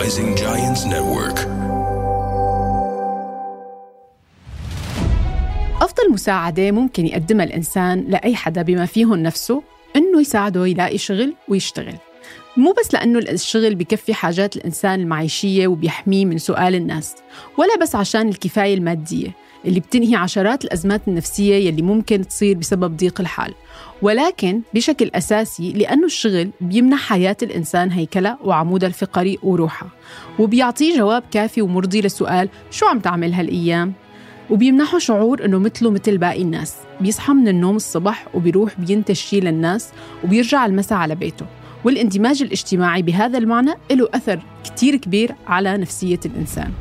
Rising Giants Network. أفضل مساعدة ممكن يقدمها الإنسان لأي حدا بما فيهم نفسه إنه يساعده يلاقي شغل ويشتغل مو بس لأنه الشغل بكفي حاجات الإنسان المعيشية وبيحميه من سؤال الناس ولا بس عشان الكفاية المادية اللي بتنهي عشرات الأزمات النفسية يلي ممكن تصير بسبب ضيق الحال ولكن بشكل أساسي لأنه الشغل بيمنح حياة الإنسان هيكلة وعمودها الفقري وروحها وبيعطيه جواب كافي ومرضي للسؤال شو عم تعمل هالأيام؟ وبيمنحه شعور إنه مثله مثل باقي الناس بيصحى من النوم الصبح وبيروح بينتج للناس وبيرجع المساء على بيته والاندماج الاجتماعي بهذا المعنى له أثر كتير كبير على نفسية الإنسان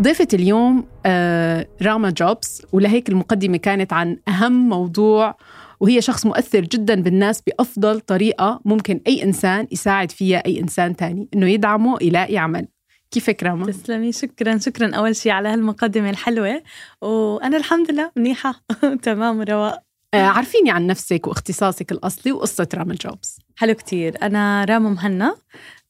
ضيفة اليوم آه راما جوبز ولهيك المقدمة كانت عن أهم موضوع وهي شخص مؤثر جدا بالناس بأفضل طريقة ممكن أي إنسان يساعد فيها أي إنسان تاني إنه يدعمه يلاقي عمل. كيفك راما؟ تسلمي شكرا شكرا أول شيء على هالمقدمة الحلوة وأنا الحمد لله منيحة. تمام رواق آه عرفيني عن نفسك واختصاصك الأصلي وقصة راما جوبز. حلو كتير. أنا راما مهنا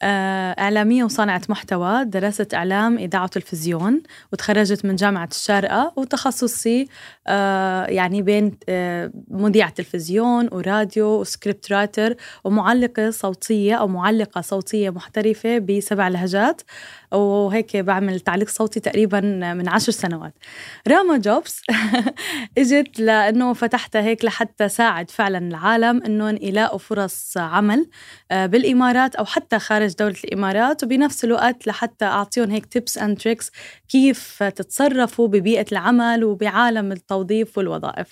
آه، إعلامية وصانعة محتوى درست إعلام إذاعة وتلفزيون وتخرجت من جامعة الشارقة وتخصصي آه، يعني بين آه، مذيعة تلفزيون وراديو و script writer ومعلقة صوتية أو معلقة صوتية محترفة بسبع لهجات. وهيك بعمل تعليق صوتي تقريبا من عشر سنوات. راما جوبز إجت لأنه فتحتها هيك لحتى ساعد فعلا العالم انهم يلاقوا فرص عمل بالإمارات أو حتى خارج دولة الإمارات وبنفس الوقت لحتى أعطيهم هيك tips and tricks كيف تتصرفوا ببيئة العمل وبعالم التوظيف والوظائف.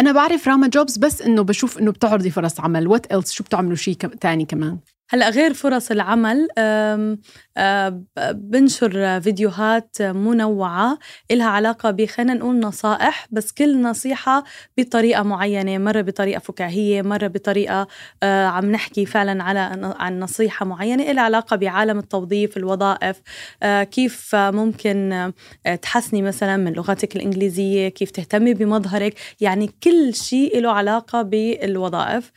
أنا بعرف راما جوبز بس إنه بشوف إنه بتعرضي فرص عمل. وات شو بتعملوا شيء تاني كمان؟ هلا غير فرص العمل بنشر فيديوهات منوعة إلها علاقة بخلينا نقول نصائح بس كل نصيحة بطريقة معينة مرة بطريقة فكاهية مرة بطريقة عم نحكي فعلا على عن نصيحة معينة إلها علاقة بعالم التوظيف الوظائف كيف ممكن تحسني مثلا من لغتك الإنجليزية كيف تهتمي بمظهرك يعني كل شيء له علاقة بالوظائف.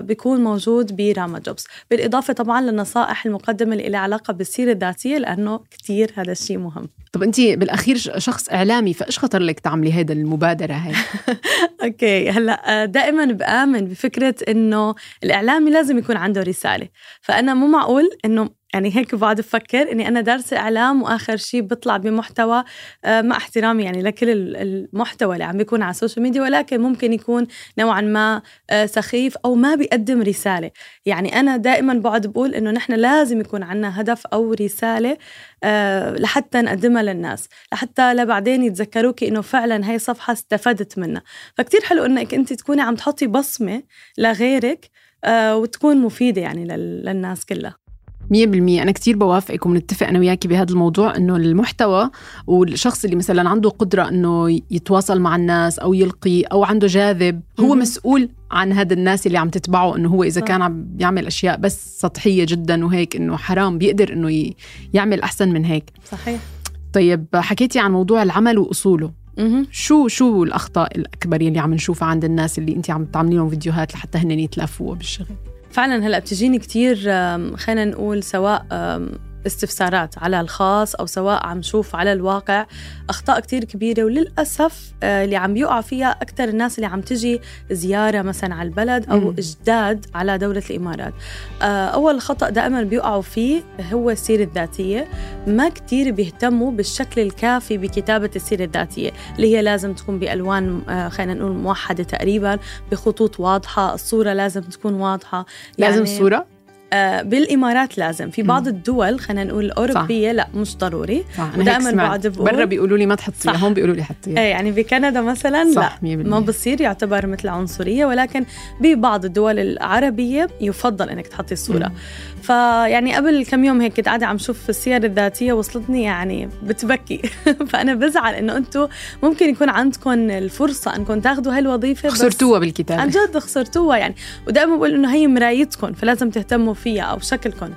بيكون موجود براما جوبز. بالإضافة طبعا للنصائح المقدمة اللي لها علاقة بالسيرة الذاتية لأنه كتير هذا الشيء مهم. طب أنت بالأخير شخص إعلامي فإيش خطر لك تعملي هيدا المبادرة هاي؟ أوكي هلأ آه، دائما بآمن بفكرة إنه الإعلامي لازم يكون عنده رسالة. فأنا مو معقول إنه يعني هيك بقعد بفكر إني أنا دارسة إعلام وآخر شيء بطلع بمحتوى آه، مع احترامي يعني لكل المحتوى اللي عم بيكون على السوشيال ميديا ولكن ممكن يكون نوعا ما آه، سخيف أو ما بيقدم رسالة. يعني أنا دائما بقعد بقول إنه نحن لازم يكون عندنا هدف أو رسالة آه، لحتى نقدمها للناس لحتى لبعدين يتذكروك إنه فعلا هي صفحة استفدت منها. فكتير حلو إنك أنت تكوني عم تحطي بصمة لغيرك وتكون مفيدة يعني للناس كلها. مية بالمية. أنا كتير بوافقك وبنتفق أنا وياكي بهذا الموضوع إنه المحتوى والشخص اللي مثلا عنده قدرة إنه يتواصل مع الناس أو يلقي أو عنده جاذب هو مسؤول عن هذا الناس اللي عم تتبعه إنه هو إذا كان عم يعمل أشياء بس سطحية جدا وهيك إنه حرام بيقدر إنه يعمل أحسن من هيك. صحيح. طيب حكيتي عن موضوع العمل وأصوله. شو شو الأخطاء الأكبر اللي عم نشوفها عند الناس اللي انت عم تعملي لهم فيديوهات لحتى هن يتلافوا بالشغل؟ فعلا هلأ بتجيني كثير خلينا نقول سواء استفسارات على الخاص أو سواء عم شوف على الواقع أخطاء كتير كبيرة وللأسف آه، اللي عم بيقع فيها أكثر الناس اللي عم تجي زيارة مثلا على البلد أو م. إجداد على دولة الإمارات آه، أول خطأ دائما بيقعوا فيه هو السيرة الذاتية ما كتير بيهتموا بالشكل الكافي بكتابة السيرة الذاتية اللي هي لازم تكون بألوان آه، خلينا نقول موحدة تقريبا بخطوط واضحة الصورة لازم تكون واضحة يعني لازم الصورة؟ آه، بالإمارات لازم. في بعض الدول خلينا نقول الاوروبيه صح. لا مش ضروري. ودائما بقعد بقول برا بيقولوا لي ما تحطيها هون بيقولوا لي حطيها. إيه يعني بكندا مثلا صح لا ما بصير يعتبر مثل عنصرية ولكن ببعض الدول العربية يفضل إنك تحطي الصورة. فيعني قبل كم يوم هيك كنت قاعدة عم شوف السير الذاتية وصلتني يعني بتبكي. فأنا بزعل إنه أنتم ممكن يكون عندكم الفرصة إنكم تاخذوا هالوظيفة خسرتوها بالكتابة. عن جد خسرتوها يعني. ودائما بقول إنه هي مرايتكم فلازم تهتموا فيها أو شكلكم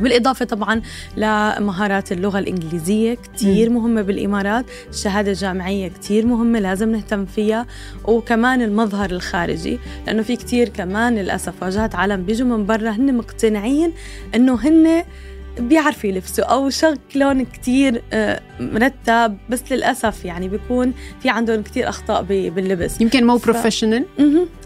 بالإضافة طبعا لمهارات اللغة الإنجليزية كتير مم. مهمة بالإمارات الشهادة الجامعية كتير مهمة لازم نهتم فيها وكمان المظهر الخارجي لأنه في كتير كمان للأسف واجهت عالم بيجوا من برا هن مقتنعين إنه هن بيعرفوا يلبسوا أو شكلهم كتير آه، مرتب بس للأسف يعني بيكون في عندهم كتير أخطاء ب- باللبس. يمكن مو ف- professional.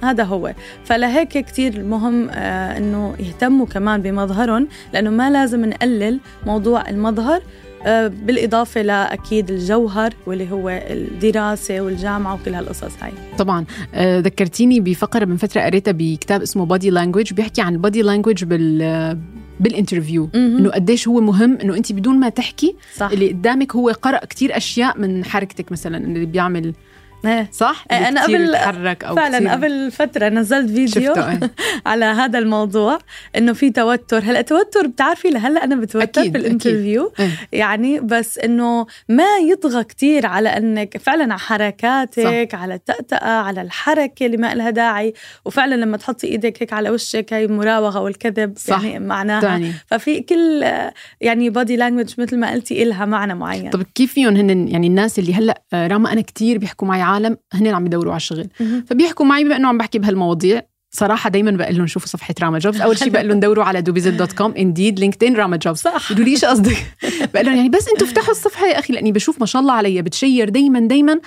هذا هو. فلهيك كتير مهم آه إنه يهتموا كمان بمظهرهم لأنه ما لازم نقلل موضوع المظهر آه بالإضافة لاكيد الجوهر واللي هو الدراسة والجامعة وكل هالقصص هاي. طبعا ذكرتيني بفقرة من فترة قريتها بكتاب اسمه body language بيحكي عن ال body language بال بال interview. إنه قديش هو مهم إنه انت بدون ما تحكي صح اللي قدامك هو قرأ كتير أشياء من حركتك مثلا اللي بيعمل إيه. صح إيه، كتير قبل- أو فعلا كتير قبل فترة نزلت فيديو شفته إيه. على هذا الموضوع إنه في توتر هلأ توتر بتعرفي لهلأ أنا بتوتر أكيد، بال interview إيه. يعني بس إنه ما يطغى كتير على إنك فعلا على حركاتك صح. على التأتأة على الحركة اللي ما لها داعي وفعلا لما تحطي إيدك هيك على وشك هي مراوغة والكذب صح. يعني معناها تعني ففي كل يعني body language مثل ما قلتي إلها معنى معين طب كيف فيهم هن يعني الناس اللي هلأ آه، راما أنا كتير بيحكوا معي عالم هن عم يدوروا على شغل. فبيحكوا معي بما إنه عم بحكي بهالمواضيع صراحة دايما بقول لهم شوفوا صفحة راما جوبز، أول شيء بقول لهم دوروا على دوبيزل dot com، انديد، لينكدين، راما جوبز، صح بيقولوا لي إيش قصدك؟ بقول لهم يعني بس أنتوا افتحوا الصفحة يا أخي لأني بشوف ما شاء الله علي بت share دايما دايما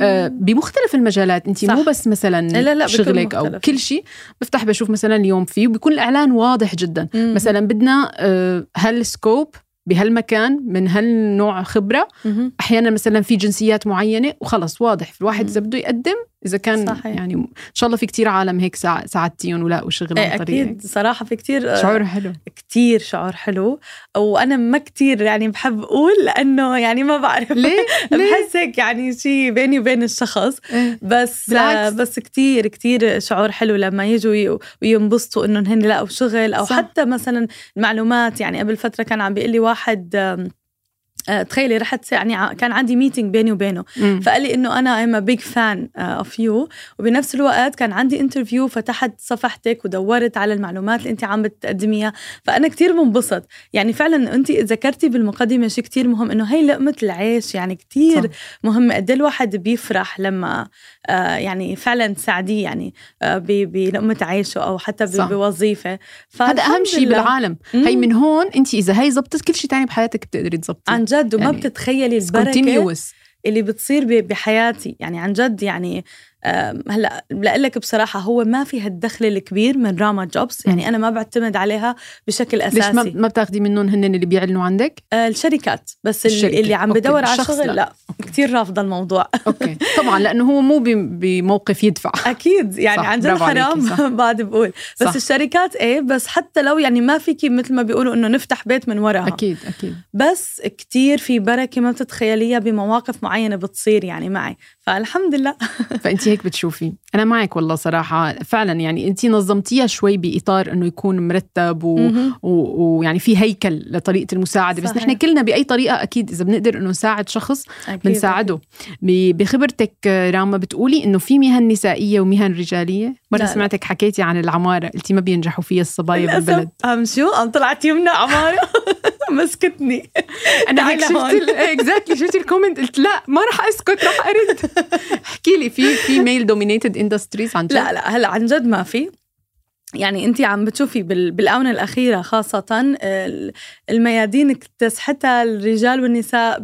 آه، بمختلف المجالات، أنت. مو بس مثلا لا، لا، شغلك أو. كل شيء، بفتح بشوف مثلا اليوم فيه وبيكون الإعلان واضح جدا،. مثلا بدنا آه، هال scope بهالمكان من هالنوع خبرة مهم. أحيانا مثلا في جنسيات معينة وخلص واضح الواحد. إذا بده يقدم إذا كان صحيح. يعني إن شاء الله في كتير عالم هيك ساع- ساعدتيهم ولاقوا شغل إيه أكيد صراحة في كتير هيك. شعور حلو كتير شعور حلو وأنا ما كتير يعني بحب أقول لأنه يعني ما بعرف ليه؟ ليه؟ بحس هيك يعني شيء بيني وبين الشخص إيه. بس بالعكس. بس كتير كتير شعور حلو لما يجوا وينبسطوا انه هن لقوا شغل أو صح. حتى مثلا المعلومات يعني قبل فترة كان عم بيقول لي واحد آه، تخيلي رحت يعني كان عندي meeting بيني وبينه مم. فقال لي إنه أنا I'm big fan of you وبنفس الوقت كان عندي interview فتحت صفحتك ودورت على المعلومات اللي أنت عم بتقدميها فأنا كتير بنبسط يعني فعلا أنت ذكرتي بالمقدمة شيء كتير مهم إنه هي لقمه العيش يعني كتير صح. مهمه قد إيه الواحد بيفرح لما آه يعني فعلا تساعديه يعني آه بلقمة عيشه أو حتى. بوظيفة هذا أهم شيء. بالعالم مم. هي من هون أنت إذا هي زبطت كل شيء تاني بحياتك بتقدري تزبطي جد وما يعني بتتخيلي البركة اللي بتصير بحياتي. يعني عن جد يعني هلا لك بصراحة هو ما في هالدخل الكبير من راما جوبز يعني أنا ما بعتمد عليها بشكل ليش أساسي ما ما بتاخدي منهم هن اللي بيعلنوا عندك؟ آه، الشركات بس اللي, الشركة. اللي عم. بدور على شغل لا. لا. كثير رافضة الموضوع أوكي طبعا لأنه هو مو بموقف يدفع أكيد يعني عن جد حرام. بعد بقول بس صح. الشركات إيه بس حتى لو يعني ما فيكي مثل ما بيقولوا إنه نفتح بيت من وراها أكيد أكيد بس كتير في بركة ما بتتخيليها بمواقف معينة بتصير يعني معي فالحمد لله. فانت هيك بتشوفي. أنا معك والله صراحة. فعلا يعني انت نظمتيها شوي بإطار إنه يكون مرتب و... مهم. و- ويعني في هيكل لطريقة المساعدة. بس صحيح. نحن كلنا بأي طريقة أكيد إذا بنقدر إنه نساعد شخص. بنساعده. ب- بخبرتك راما بتقولي إنه في مهن نسائية ومهن رجالية؟ مره لا،. سمعتك حكيتي عن العمارة. قلتي ما بينجحوا فيها الصبايا بالبلد. أم شو؟ أم طلعت يمنى عمارة؟ مسكتني. أنا. شفت exactly شفت ال comment قلت لا ما راح أسكت راح أرد. احكي لي في في male dominated industries عن جد؟ لا لا هلا عن جد ما في. يعني انت عم بتشوفي بال- بالآونة الأخيرة خاصة ال- الميادين اكتسحتها الرجال والنساء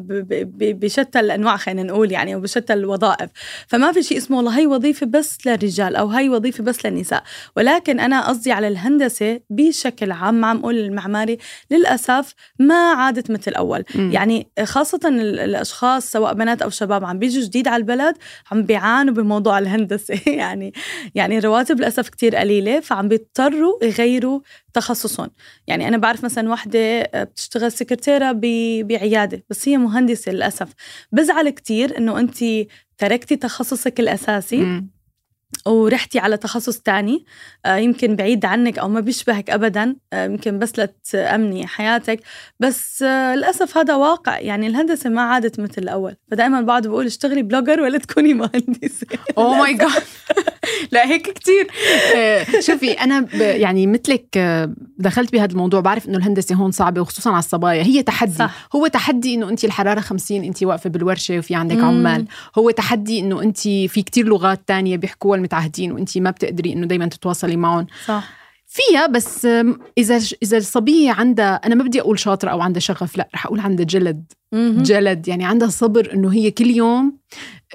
بشتى الأنواع خلينا نقول يعني وبشتى الوظائف. فما في شيء اسمه والله هي وظيفة بس للرجال أو هي وظيفة بس للنساء. ولكن أنا قصدي على الهندسة بشكل عام عم أقول المعماري للأسف ما عادت مثل اول مم. يعني خاصة ال- الأشخاص سواء بنات أو شباب عم بيجوا جديد على البلد عم بيعانوا بموضوع الهندسة. يعني يعني الرواتب للأسف كتير قليلة فعم بيضطروا يغيروا تخصصهم يعني أنا بعرف مثلا وحدة بتشتغل سكرتيرة بعيادة بس هي مهندسة للأسف بزعل كتير إنه أنت تركتي تخصصك الأساسي مم. ورحتي على تخصص تاني. آه، يمكن بعيد عنك أو ما بيشبهك أبدا. آه، يمكن بس لتأمني حياتك. بس آه، للأسف هذا واقع. يعني الهندسة ما عادت مثل الأول. فدائما بعض بقول اشتغلي blogger ولا تكوني مهندسة. oh my god لا هيك كتير. شوفي أنا يعني مثلك دخلت بهذا الموضوع بعرف إنه الهندسة هون صعبة وخصوصا على الصبايا. هي تحدي. صح. هو تحدي إنه انت الحرارة 50 انت واقفة بالورشة وفي عندك. عمال. هو تحدي إنه انت في كتير لغات تانية بيحكوها المتعهدين وانت ما بتقدري إنه دائما تتواصلي معهم. صح. فيها بس إذا إذا الصبية عندها أنا ما بدي أقول شاطرة أو عندها شغف لأ رح أقول عندها جلد. جلد. يعني عندها صبر إنه هي كل يوم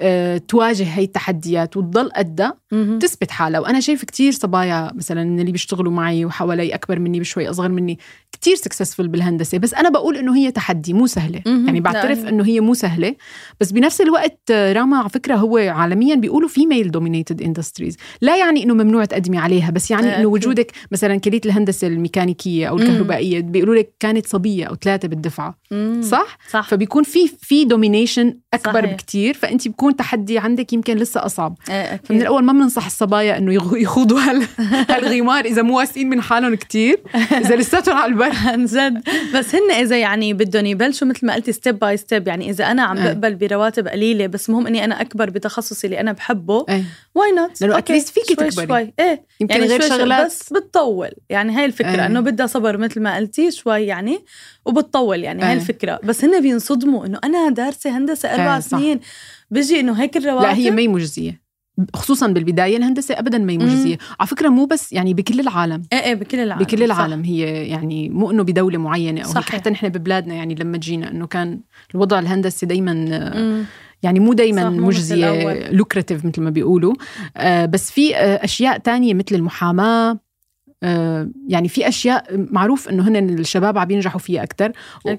أه تواجه هاي التحديات وتضل قدها تثبت حالها. وأنا شايف كتير صبايا مثلا اللي بيشتغلوا معي وحوالي أكبر مني بشوي أصغر مني كتير successful بالهندسة. بس أنا بقول إنه هي تحدي مو سهلة. يعني بعترف إنه هي مو سهلة. بس بنفس الوقت راما على فكرة هو عالميا بيقولوا في male dominated industries لا يعني إنه ممنوع تقدمي عليها بس يعني إنه وجودك مثلا كلية الهندسة الميكانيكية أو الكهربائية بيقولوا لك كانت صبية أو ثلاثة بالدفعة. صح؟ صح. فبيكون في في domination أكبر صحيح. بكتير فأنت بكون تحدي عندك يمكن لسه أصعب. أكيد. فمن الأول ما بننصح الصبايا إنه يخوضوا هالغمار إذا مو واثقين من حالهم كتير. إذا لساتهم على البر. عن جد. بس هن إذا يعني بدهم يبلشوا مثل ما قلتي step by step يعني إذا أنا عم بقبل برواتب قليلة بس مهم إني أنا أكبر بتخصصي اللي أنا بحبه why not لأنه at least فيكي تكبري. شوي. إيه. يمكن يعني غير شغلات. بس بتطول. يعني هاي الفكرة إنه بدها صبر مثل ما قلتي شوي يعني وبتطول يعني هاي الفكرة. بس هن بينصدموا إنه أنا دارسة هندسة أربع سنين. بيجي إنه هيك الرواتب؟ لا هي مي مجزية. خصوصا بالبداية الهندسة ابدا ما هي مجزية. على فكرة مو بس يعني بكل العالم. إيه إيه بكل العالم. بكل العالم صح. هي يعني مو إنه بدولة معينة أو صحيح. حتى نحن ببلادنا يعني لما جينا إنه كان الوضع الهندسي دايما يعني مو دايما مجزية lucrative مثل ما بيقولوا. آه بس في آه أشياء تانية مثل المحاماة. يعني في أشياء معروف إنه هن الشباب عم ينجحوا فيها أكثر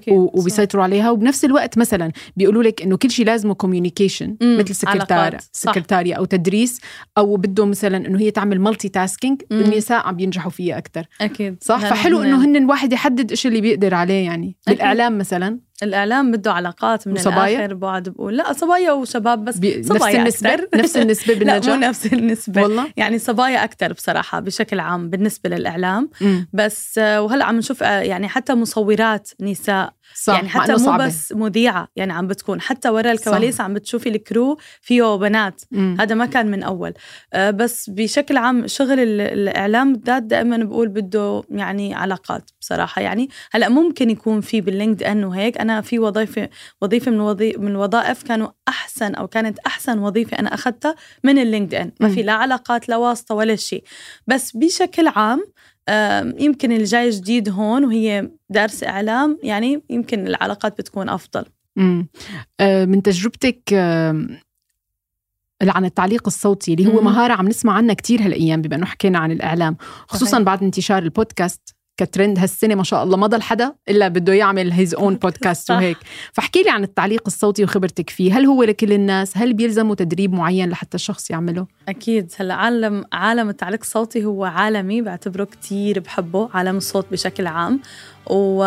وبيسيطروا عليها. وبنفس الوقت مثلا بيقولوا لك إنه كل شيء لازمه communication مثل سكرتار سكرتاريا أو تدريس أو بده مثلا إنه هي تعمل multitasking النساء عم ينجحوا فيها أكثر أكيد. صح؟ فحلو إنه هن الواحد يحدد إيش اللي بيقدر عليه يعني. أكيد. بالإعلام مثلا. الإعلام بده علاقات من وصبايا؟ الآخر بعد بقول لا صبايا وشباب بس صبايا نفس النسبة أكتر. نفس النسبة بالنجاح لا مو نفس النسبة والله يعني صبايا أكثر بصراحة بشكل عام بالنسبة للإعلام م. بس وهلأ عم نشوف يعني حتى مصورات نساء صح يعني حتى مو صعبة. بس مذيعة يعني عم بتكون حتى ورا الكواليس صح. عم بتشوفي ال crew فيه بنات. م. هذا ما كان من أول. آه، بس بشكل عام شغل الإعلام بالذات دائما بقول بده يعني علاقات بصراحة. يعني هلأ ممكن يكون في بال LinkedIn وهيك. أنا في وظيفة وظيفة من وظي من الوظائف كانوا أحسن أو كانت أحسن وظيفة أنا أخذتها من ال LinkedIn ما في لا علاقات لا واسطة ولا شيء. بس بشكل عام يمكن اللي جاي جديد هون وهي دارسة إعلام يعني يمكن العلاقات بتكون أفضل مم. من تجربتك عن التعليق الصوتي اللي هو مهارة عم نسمع عنها كتير هالأيام بما أنه حكينا عن الإعلام خصوصا صحيح. بعد انتشار البودكاست كترند هالسنة ما شاء الله ما ضل حدا إلا بده يعمل his own podcast وهيك. فاحكي لي عن التعليق الصوتي وخبرتك فيه. هل هو لكل الناس؟ هل بيلزموا تدريب معين لحتى الشخص يعمله؟ أكيد. هلأ عالم عالم التعليق الصوتي هو عالمي بعتبره كتير بحبه عالم الصوت بشكل عام. و...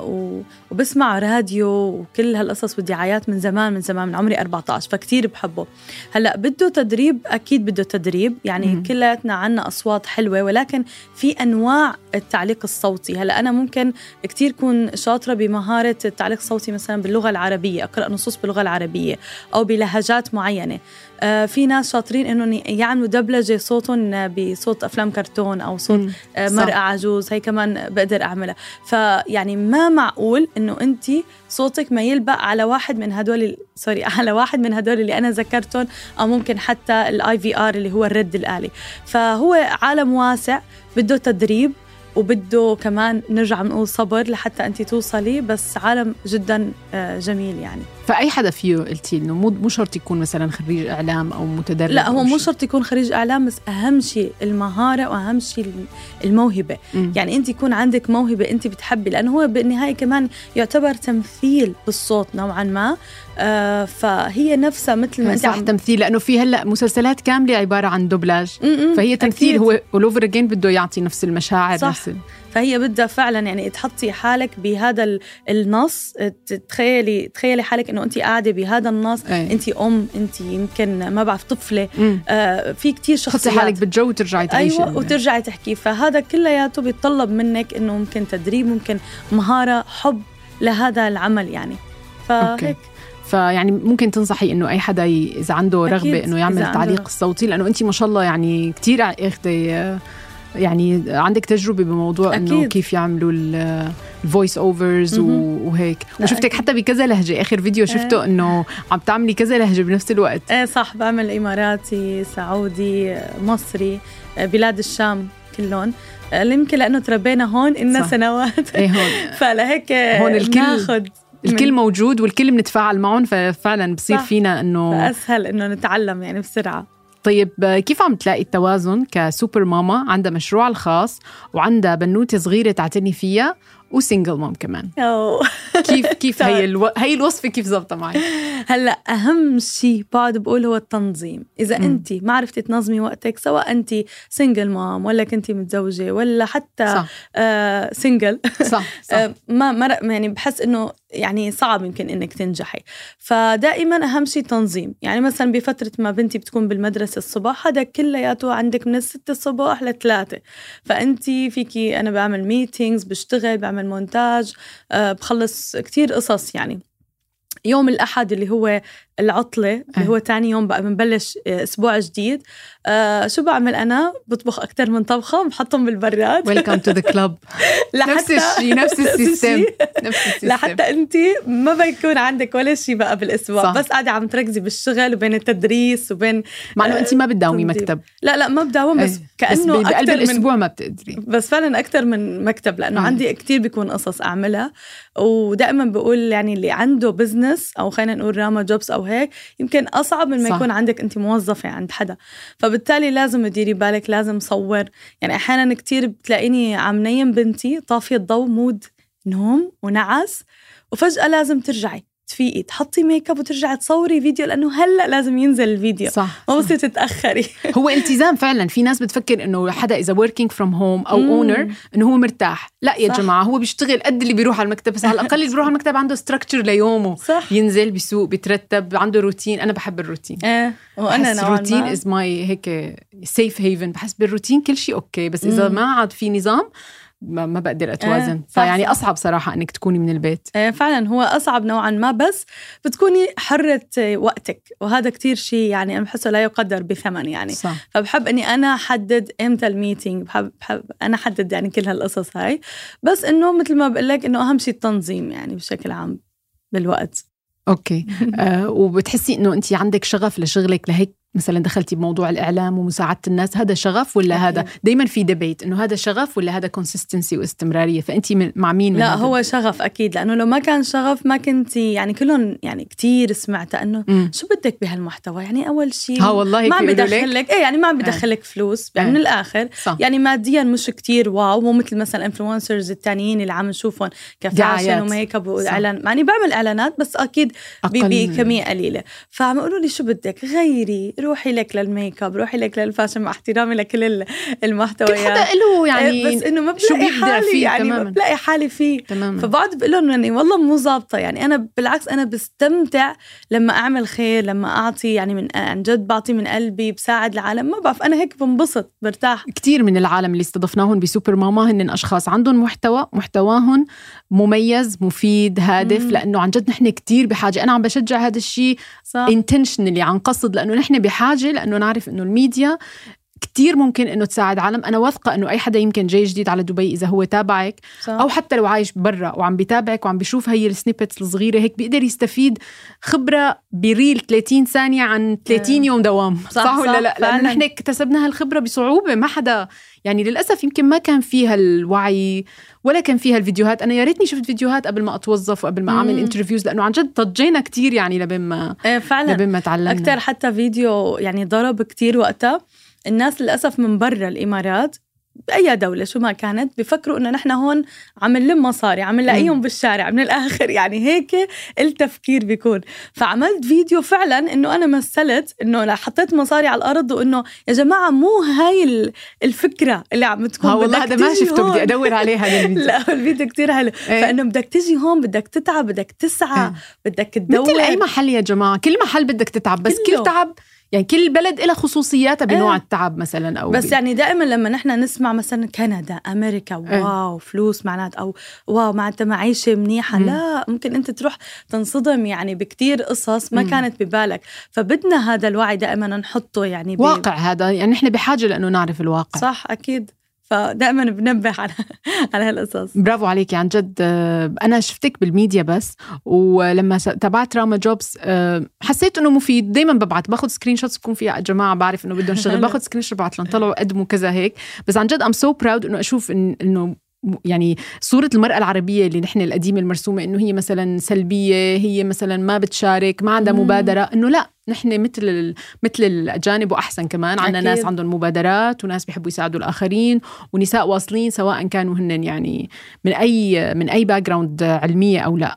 و... وبسمع راديو وكل هالقصص والدعايات من زمان من زمان من عمري 14 فكتير بحبه. هلأ بده تدريب أكيد بده تدريب. يعني كلياتنا عنا أصوات حلوة ولكن في أنواع التعليق الصوتي. هلا أنا ممكن كتير كون شاطرة بمهارة التعليق الصوتي مثلا باللغة العربية أقرأ نصوص باللغة العربية أو بلهجات معينة. آه، في ناس شاطرين إنهم يعملوا دبلجة صوتهم بصوت أفلام كرتون أو صوت آه، مرأة عجوز هي كمان بقدر أعملها. فيعني ما معقول إنه أنت صوتك ما يلبق على واحد من هدول سوري على واحد من هدول اللي أنا ذكرتهم أو ممكن حتى ال IVR اللي هو الرد الآلي. فهو عالم واسع بده تدريب وبده كمان نرجع نقول صبر لحتى انت توصلي بس عالم جدا آه، جميل يعني. فأي حدا فيه قلتي إنه مو مو شرط يكون مثلا خريج إعلام أو متدرب لا هو مو شرط يكون خريج إعلام بس أهم شيء المهارة وأهم شيء الموهبة. م. يعني أنت يكون عندك موهبة أنت بتحبي لأنه هو بالنهاية كمان يعتبر تمثيل بالصوت نوعا ما. آه فهي نفسها مثل ما صح تمثيل لأنه في هلأ مسلسلات كاملة عبارة عن doublage. فهي تمثيل أكيد. هو all over again بده يعطي نفس المشاعر صح. نفس فهي بدها فعلا يعني تحطي حالك بهذا ال- النص. تخيلي تخيلي حالك إنه انت قاعدة بهذا النص. أي. انت أم انت يمكن ما بعرف طفلة. مم. آه في كتير تحطي شخصيات. حالك بالجو وترجعي تعيشي. أيوه وترجعي تحكي. فهذا كلياته بيتطلب منك إنه ممكن تدريب ممكن مهارة حب لهذا العمل يعني. أوكي. فهيك. فيعني ممكن تنصحي إنه أي حدا إذا عنده رغبة إنه يعمل التعليق. الصوتي لأنه انت ما شاء الله يعني كثير اخذه يعني عندك تجربة بموضوع إنه. كيف يعملوا ال voice overs. وهيك وشفتك. حتى بكذا لهجة آخر فيديو شفته إنه عم تعملي كذا لهجة بنفس الوقت إيه صح بعمل إماراتي سعودي مصري بلاد الشام كلهم اللي يمكن لأنه تربينا هون إلنا. سنوات إيه هون فلهيك هون الكل- ناخد الكل موجود والكل بنتفاعل معهم ففعلا بصير صح. فينا إنه فأسهل إنه نتعلم يعني بسرعة طيب كيف عم تلاقي التوازن كسوبر ماما عندها مشروع الخاص وعندها بنوتة صغيرة تعتني فيها و single mom كمان. أو كيف كيف طيب. هي ألو... هي الوصفة كيف زبطه معي؟ هلأ أهم شيء بقعد بقول هو التنظيم. إذا مم. انت ما عرفتي تنظمي وقتك سواء انت single mom ولا كنتي متزوجة ولا حتى صح. آه single صح, صح. آه ما ما يعني بحس إنه يعني صعب يمكن إنك تنجحي. فدائما أهم شيء تنظيم. يعني مثلا بفترة ما بنتي بتكون بالمدرسة الصبح هذا كلياته عندك من الستة الصبح لثلاثة. فانت فيكي أنا بعمل meetings بشتغل بعمل مونتاج آه بخلص كتير قصص يعني. يوم الأحد اللي هو العطلة اللي هو تاني يوم بقى بنبلش آه، أسبوع جديد. آه شو بعمل أنا؟ بطبخ أكتر من طبخة بحطهم بالبراد. welcome to the club نفس الشيء نفس ال system. نفس ال system. لحتى انت ما بيكون عندك ولا شيء بقى بالأسبوع. صح. بس قاعدة عم تركزي بالشغل وبين التدريس وبين مع انه انت ما بتداومي. مكتب. لا لا ما بداوم بس. كأنه بس بقلب الأسبوع ما بتقدري بس فعلا أكثر من مكتب لأنه أي. عندي كتير بيكون قصص أعملها. ودائما بقول يعني اللي عنده business أو خلينا نقول راما جوبز أو هيك يمكن أصعب من ما صح. يكون عندك أنت موظفة عند حدا. فبالتالي لازم تديري بالك لازم صور يعني أحيانا كتير بتلاقيني عم نيم بنتي طافية الضوء mood نوم ونعس وفجأة لازم ترجعي. تفيقي تحطي ميك اب وترجعي تصوري فيديو لأنه هلأ لازم ينزل الفيديو. صح, ما. بصير تتأخري. هو التزام فعلا. في ناس بتفكر إنه حدا إذا working from home أو. owner إنه هو مرتاح. لا يا صح. جماعة هو بيشتغل قد اللي بيروح على المكتب. بس على الأقل اللي بيروح على المكتب عنده structure ليومه. صح. ينزل بيسوق بيترتب عنده روتين أنا بحب الروتين إيه وأنا نوعا روتين ما. is my هيك safe haven بحس بالروتين كل شيء okay بس إذا مم. ما عاد في نظام ما, ما بقدر أتوازن. آه، فيعني. أصعب صراحة إنك تكوني من البيت. إيه فعلا هو أصعب نوعا ما بس بتكوني حرة وقتك وهذا كتير شيء يعني أنا بحسه لا يقدر بثمن يعني. صح. فبحب إني أنا أحدد إمتى ال meeting بحب, بحب أنا أحدد يعني كل هالقصص هاي. بس إنه مثل ما بقول لك إنه أهم شيء التنظيم يعني بشكل عام بالوقت. okay. آه وبتحسي إنه انت عندك شغف لشغلك لهيك مثلا دخلتي بموضوع الإعلام ومساعدة الناس هذا شغف ولا أكيد. هذا دائما في debate إنه هذا شغف ولا هذا consistency واستمرارية فانت مع مين من لا؟ هو شغف أكيد لأنه لو ما كان شغف ما كنتي يعني كلهم يعني كتير سمعت إنه مم. شو بدك بهالمحتوى يعني أول شيء ها والله ما عم هيك بيقولوا بدخل لك؟ لك إيه يعني ما عم بدخلك فلوس يعني إيه. من الآخر صح يعني ماديا مش كتير wow مو مثل مثلا ال influencers التانيين اللي عم نشوفهم ك fashion. وميك اب وإعلان يعني بعمل إعلانات بس أكيد بكمية قليلة فعم يقولوا لي شو بدك غيري روحي لك للميك اب روحي لك لل fashion مع احترامي لكل ال- كل المحتويات حدا له يعني إيه، بس إنه ما بلاقي حالي فيه يعني ما تماماً. بلاقي حالي فيه. تماما. فبقعد بقول لهم يعني والله مو ظابطة يعني أنا بالعكس أنا بستمتع لما أعمل خير لما أعطي يعني من عن جد بعطي من قلبي بساعد العالم ما بعرف أنا هيك بنبسط برتاح. كتير من العالم اللي استضفناهم بسوبر ماما هن أشخاص عندهم محتوى محتواهم مميز مفيد هادف مم. لأنه عن جد نحن كتير بحاجة. أنا عم بشجع هذا الشيء صح. انتشنلي عن قصد لأنه نحن بحاجه لأنه نعرف إنه الميديا كتير ممكن إنه تساعد عالم. أنا واثقة إنه أي حدا يمكن جاي جديد على دبي إذا هو تابعك صح. أو حتى لو عايش برا وعم بيتابعك وعم بيشوف هي ال snippets الصغيرة هيك بيقدر يستفيد خبرة ب reel 30 ثانية عن 30 إيه. يوم دوام. صح, صح، ولا صح، لا؟ لأنه. نحن اكتسبنا هالخبرة بصعوبة. ما حدا يعني للأسف يمكن ما كان فيها الوعي ولا كان فيها الفيديوهات أنا يا ريتني شفت فيديوهات قبل ما أتوظف وقبل ما أعمل. interviews لأنه عن جد ضجينا كتير يعني لبين ما إيه فعلا. لبين ما تعلمنا. أكثر حتى فيديو يعني ضرب كتير وقتها. الناس للأسف من برا الإمارات بأي دولة شو ما كانت بفكروا إنه نحن هون عم نلم مصاري عم نلاقيهم بالشارع من الآخر. يعني هيك التفكير بيكون. فعملت فيديو فعلا إنه أنا مثلت إنه حطيت مصاري على الأرض وإنه يا جماعة مو هاي الفكرة اللي عم تكون. ها والله هذا ما شفته بدي أدور عليه هذا الفيديو. لا الفيديو كتير حلو. إيه. فإنه بدك تجي هون بدك تتعب بدك تسعى إيه. بدك تدور مثل أي محل يا جماعة كل محل بدك تتعب بس كله. كل تعب يعني كل بلد لها خصوصياتها بنوع إيه. التعب مثلا أو بس ب- يعني دائما لما نحن نسمع مثلا كندا أمريكا إيه. واو فلوس معنات أو واو معناتها معيشة منيحة مم. لا ممكن أنت تروح تنصدم يعني بكتير قصص ما مم. كانت ببالك فبدنا هذا الوعي دائما نحطه يعني واقع هذا يعني نحن بحاجة لأنه نعرف الواقع صح أكيد فدائما بنبه على على هالقصص برافو عليكي عن جد آه، أنا شفتك بالميديا بس ولما تابعت راما جوبز آه، حسيت إنه مفيد دائما ببعت باخذ screenshots بكون فيها جماعة بعرف إنه بدهم شغل. باخذ screenshot ببعت لهم طلعوا قدموا كذا هيك بس عن جد I'm so proud إنه أشوف إنه يعني صورة المرأة العربية اللي نحن القديمة المرسومة إنه هي مثلا سلبية هي مثلا ما بتشارك ما عندها. مبادرة إنه لا نحن مثل مثل الأجانب وأحسن كمان. عندنا. ناس عندهم مبادرات وناس بيحبوا يساعدوا الآخرين ونساء واصلين سواء كانوا هن يعني من أي من أي background علمية أو لا.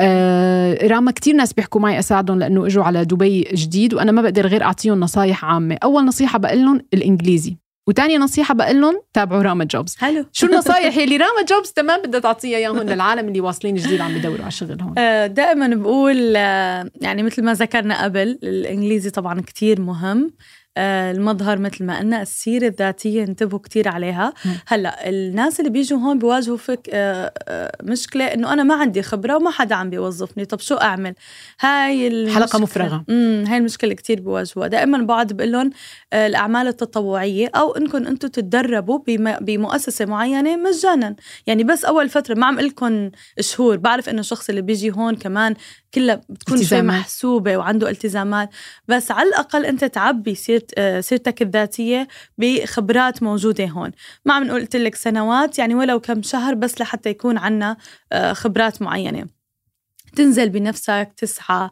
آه راما كتير ناس بيحكوا معي أساعدهم لأنه إجوا على دبي جديد وأنا ما بقدر غير أعطيهم نصايح عامة. أول نصيحة بقول لهم الإنجليزي. وتاني نصيحة بقول لهم تابعوا راما جوبز. حلو. شو النصايح اللي راما جوبز تمام بدها تعطيها إياهم للعالم اللي واصلين جديد عم بدوروا على شغل هون دائما بقول آه، يعني مثل ما ذكرنا قبل الإنجليزي طبعا كتير مهم. آه، المظهر مثل ما قلنا السيرة الذاتية انتبهوا كتير عليها. هلأ الناس اللي بيجوا هون بيواجهوا فك آه، آه، مشكلة إنه أنا ما عندي خبرة وما حدا عم بيوظفني. طب شو أعمل؟ هاي المشكلة. حلقة مفرغة. امم هاي المشكلة كتير بيواجهوها. دائما بقعد بقول لهم آه، الأعمال التطوعية أو انكم أنتم تتدربوا بم- بمؤسسة معينة مجانا. يعني بس أول فترة ما عم لكم شهور. بعرف إنه الشخص اللي بيجي هون كمان كلها بتكون شوي. محسوبة وعنده التزامات. بس على الأقل أنت تعبي سيرت آه، سيرتك الذاتية بخبرات موجودة هون. ما عم نقول لك سنوات يعني ولو كم شهر بس لحتى يكون عنا آه، خبرات معينة. تنزل بنفسك تسعى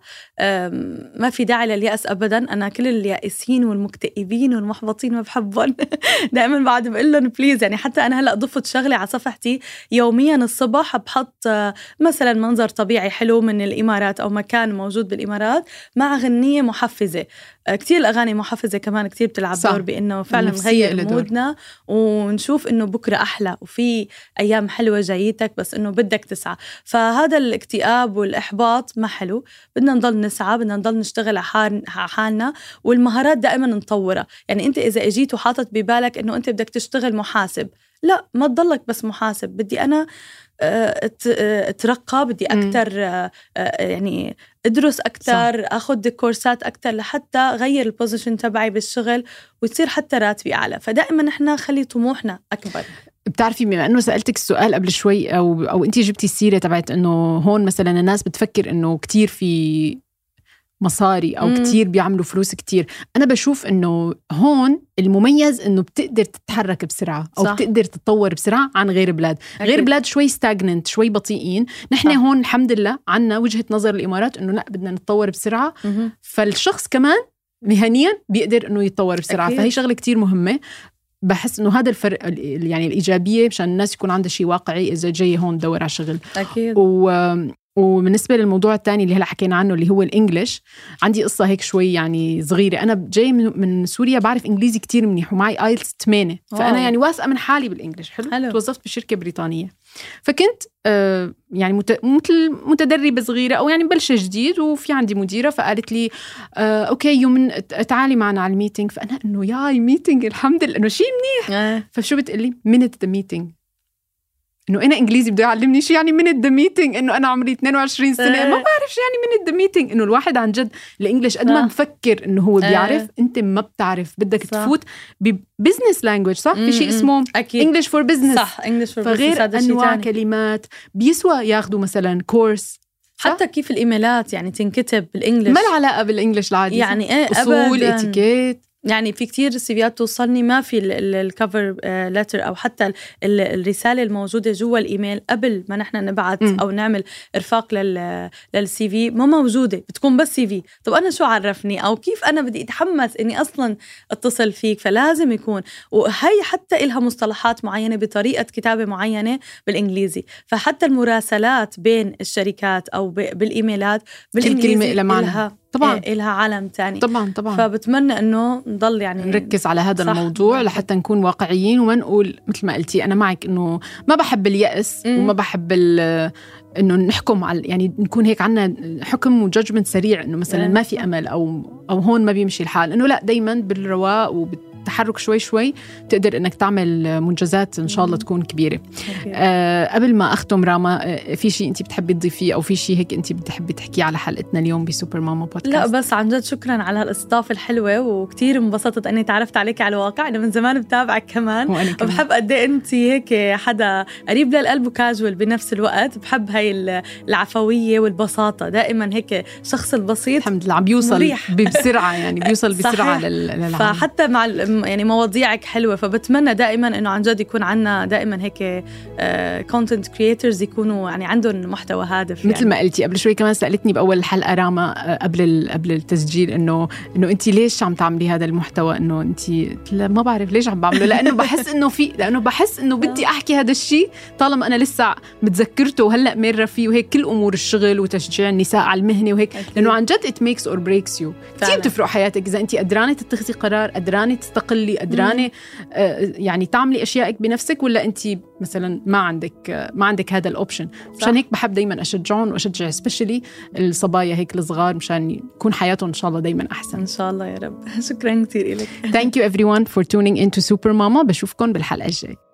ما في داعي لليأس أبدا. أنا كل اليائسين والمكتئبين والمحبطين ما بحبهم. دائما بعد بقول لهم بليز يعني حتى أنا هلأ ضفت شغلة على صفحتي. يوميا الصبح بحط آه، مثلا منظر طبيعي حلو من الإمارات أو مكان موجود بالإمارات. مع غنية محفزة. كتير الأغاني محفزة كمان كتير بتلعب صح. دور بإنه فعلا نغير. مودنا ونشوف إنه بكرة أحلى وفي أيام حلوة جايتك بس إنه بدك تسعى فهذا الاكتئاب والإحباط ما حلو بدنا نضل نسعى بدنا نضل نشتغل على حال- على حالنا والمهارات دائما نطورها يعني أنت إذا إجيت وحاطط ببالك إنه أنت بدك تشتغل محاسب لا ما تضلك بس محاسب. بدي أنا آه، آه، أترقى بدي. أكثر يعني أدرس أكثر اخذ كورسات أكثر لحتى غير ال position تبعي بالشغل ويصير حتى راتبي أعلى. فدائما نحن خلي طموحنا أكبر. بتعرفي بما إنه سألتك السؤال قبل شوي أو أو انت جبتي السيرة تبعت إنه هون مثلا الناس بتفكر إنه كتير في مصاري أو مم. كتير بيعملوا فلوس كتير أنا بشوف إنه هون المميز إنه بتقدر تتحرك بسرعة أو صح. بتقدر تتطور بسرعة عن غير بلاد غير أكيد. بلاد شوي stagnant شوي بطيئين نحن صح. هون الحمد لله عنا وجهة نظر الإمارات إنه لا بدنا نتطور بسرعة مهم. فالشخص كمان مهنيا بيقدر إنه يتطور بسرعة أكيد. فهي شغلة كتير مهمة بحس إنه هذا الفرق ال- يعني الإيجابية مشان الناس يكون عندها شيء واقعي إذا جاي هون تدور على شغل أكيد و وبالنسبة للموضوع الثاني اللي هلا حكينا عنه اللي هو ال English عندي قصة هيك شوي يعني صغيرة. أنا جاي من, سوريا بعرف إنجليزي كتير منيح ومعي IELTS 8 wow. فانا يعني واثقة من حالي بال English. حلو, حلو. توظفت بشركة بريطانية. فكنت آه يعني مت... مثل متدربة صغيرة أو يعني مبلشه جديد وفي عندي مديرة فقالت لي آه okay يوم تعالي معنا على ال meeting فأنا إنه yay meeting الحمد لله. إنه شيء آه. فشو بتقلي minute the meeting إنه أنا إنجليزي بده يعلمني شو يعني minute the meeting إنه أنا عمري 22 سنة إيه. ما بعرف شو يعني minute the meeting إنه الواحد عن جد ال English قد ما صح. مفكر إنه هو إيه. بيعرف أنت ما بتعرف بدك صح. تفوت ب business language صح في شيء. اسمه أكيد English for business صح English فغير أنواع كلمات بيسوى ياخذوا مثلا كورس؟ حتى كيف الإيميلات يعني تنكتب بال English ما العلاقه بال English العادي يعني إيه أصول. اتيكيت يعني في كتير سيفيات توصلني ما في ال cover letter أو حتى ال- ال- الرسالة الموجودة جوا الإيميل قبل ما نحن نبعث. أو نعمل إرفاق لل لل CV ما موجودة بتكون بس CV طب أنا شو عرفني أو كيف أنا بدي أتحمس إني أصلا اتصل فيك فلازم يكون وهي حتى إلها مصطلحات معينة بطريقة كتابة معينة بالإنجليزي فحتى المراسلات بين الشركات أو بالإيميلات بالانجليزي كلمة إلها معنى. طبعاً. إيه إلها عالم تاني طبعا طبعا فبتمنى إنه نضل يعني نركز على هذا صح. الموضوع لحتى نكون واقعيين وما نقول مثل ما قلتي أنا معك إنه ما بحب اليأس مم. وما بحب ال- إنه نحكم على يعني نكون هيك عنا حكم وججمنت سريع إنه مثلا إيه. ما في أمل أو أو هون ما بيمشي الحال إنه لا دائما بالرواق وبالتحرك شوي شوي تقدر إنك تعمل منجزات إن شاء الله. تكون كبيرة. أه قبل ما أختم راما آه، في شيء أنت بتحبي تضيفيه أو في شيء هيك أنت بتحبي تحكيه على حلقتنا اليوم بسوبر ماما بودكاست؟ لا بس عن جد شكرا على هالاستضافه الحلوة وكتير انبسطت إني تعرفت عليك على الواقع. أنا من زمان بتابعك كمان. وأنا كمان. وبحب قد إيه أنت هيك حدا قريب للقلب وكاجوال بنفس الوقت. بحب هاي ال- العفوية والبساطة. دائما هيك الشخص البسيط الحمد لله عم بيوصل مريح. بسرعة يعني بيوصل بسرعة للعالم. فحتى مع يعني مواضيعك حلوة فبتمنى دائما إنه عن جد يكون عنا دائما هيك content creators يكونوا يعني عندهم محتوى هادف مثل يعني. ما قلتي قبل شوي كمان سألتني بأول الحلقة راما آه، قبل قبل التسجيل إنه إنه انت ليش عم تعملي هذا المحتوى إنه انت ما بعرف ليش عم بعمله لأنه بحس إنه في لأنه بحس إنه بدي أحكي هذا الشيء طالما أنا لسه متذكرته وهلأ مره فيه وهيك كل أمور الشغل وتشجيع النساء على المهنة وهيك أكيد. لأنه عن جد it makes or breaks you كثير. بتفرق حياتك إذا انت قدرانة تتخذي قرار قدرانة تستقلي قدرانه آه، يعني تعملي أشيائك بنفسك ولا انت مثلا ما عندك ما عندك هذا ال option مشان هيك بحب دايما أشجعهم وأشجع specially الصبايا هيك الصغار مشان يكون حياتهم إن شاء الله دايما أحسن. إن شاء الله يا رب. شكرا كثير لك Thank you everyone for tuning into Super Mama بشوفكم بالحلقة الجاية.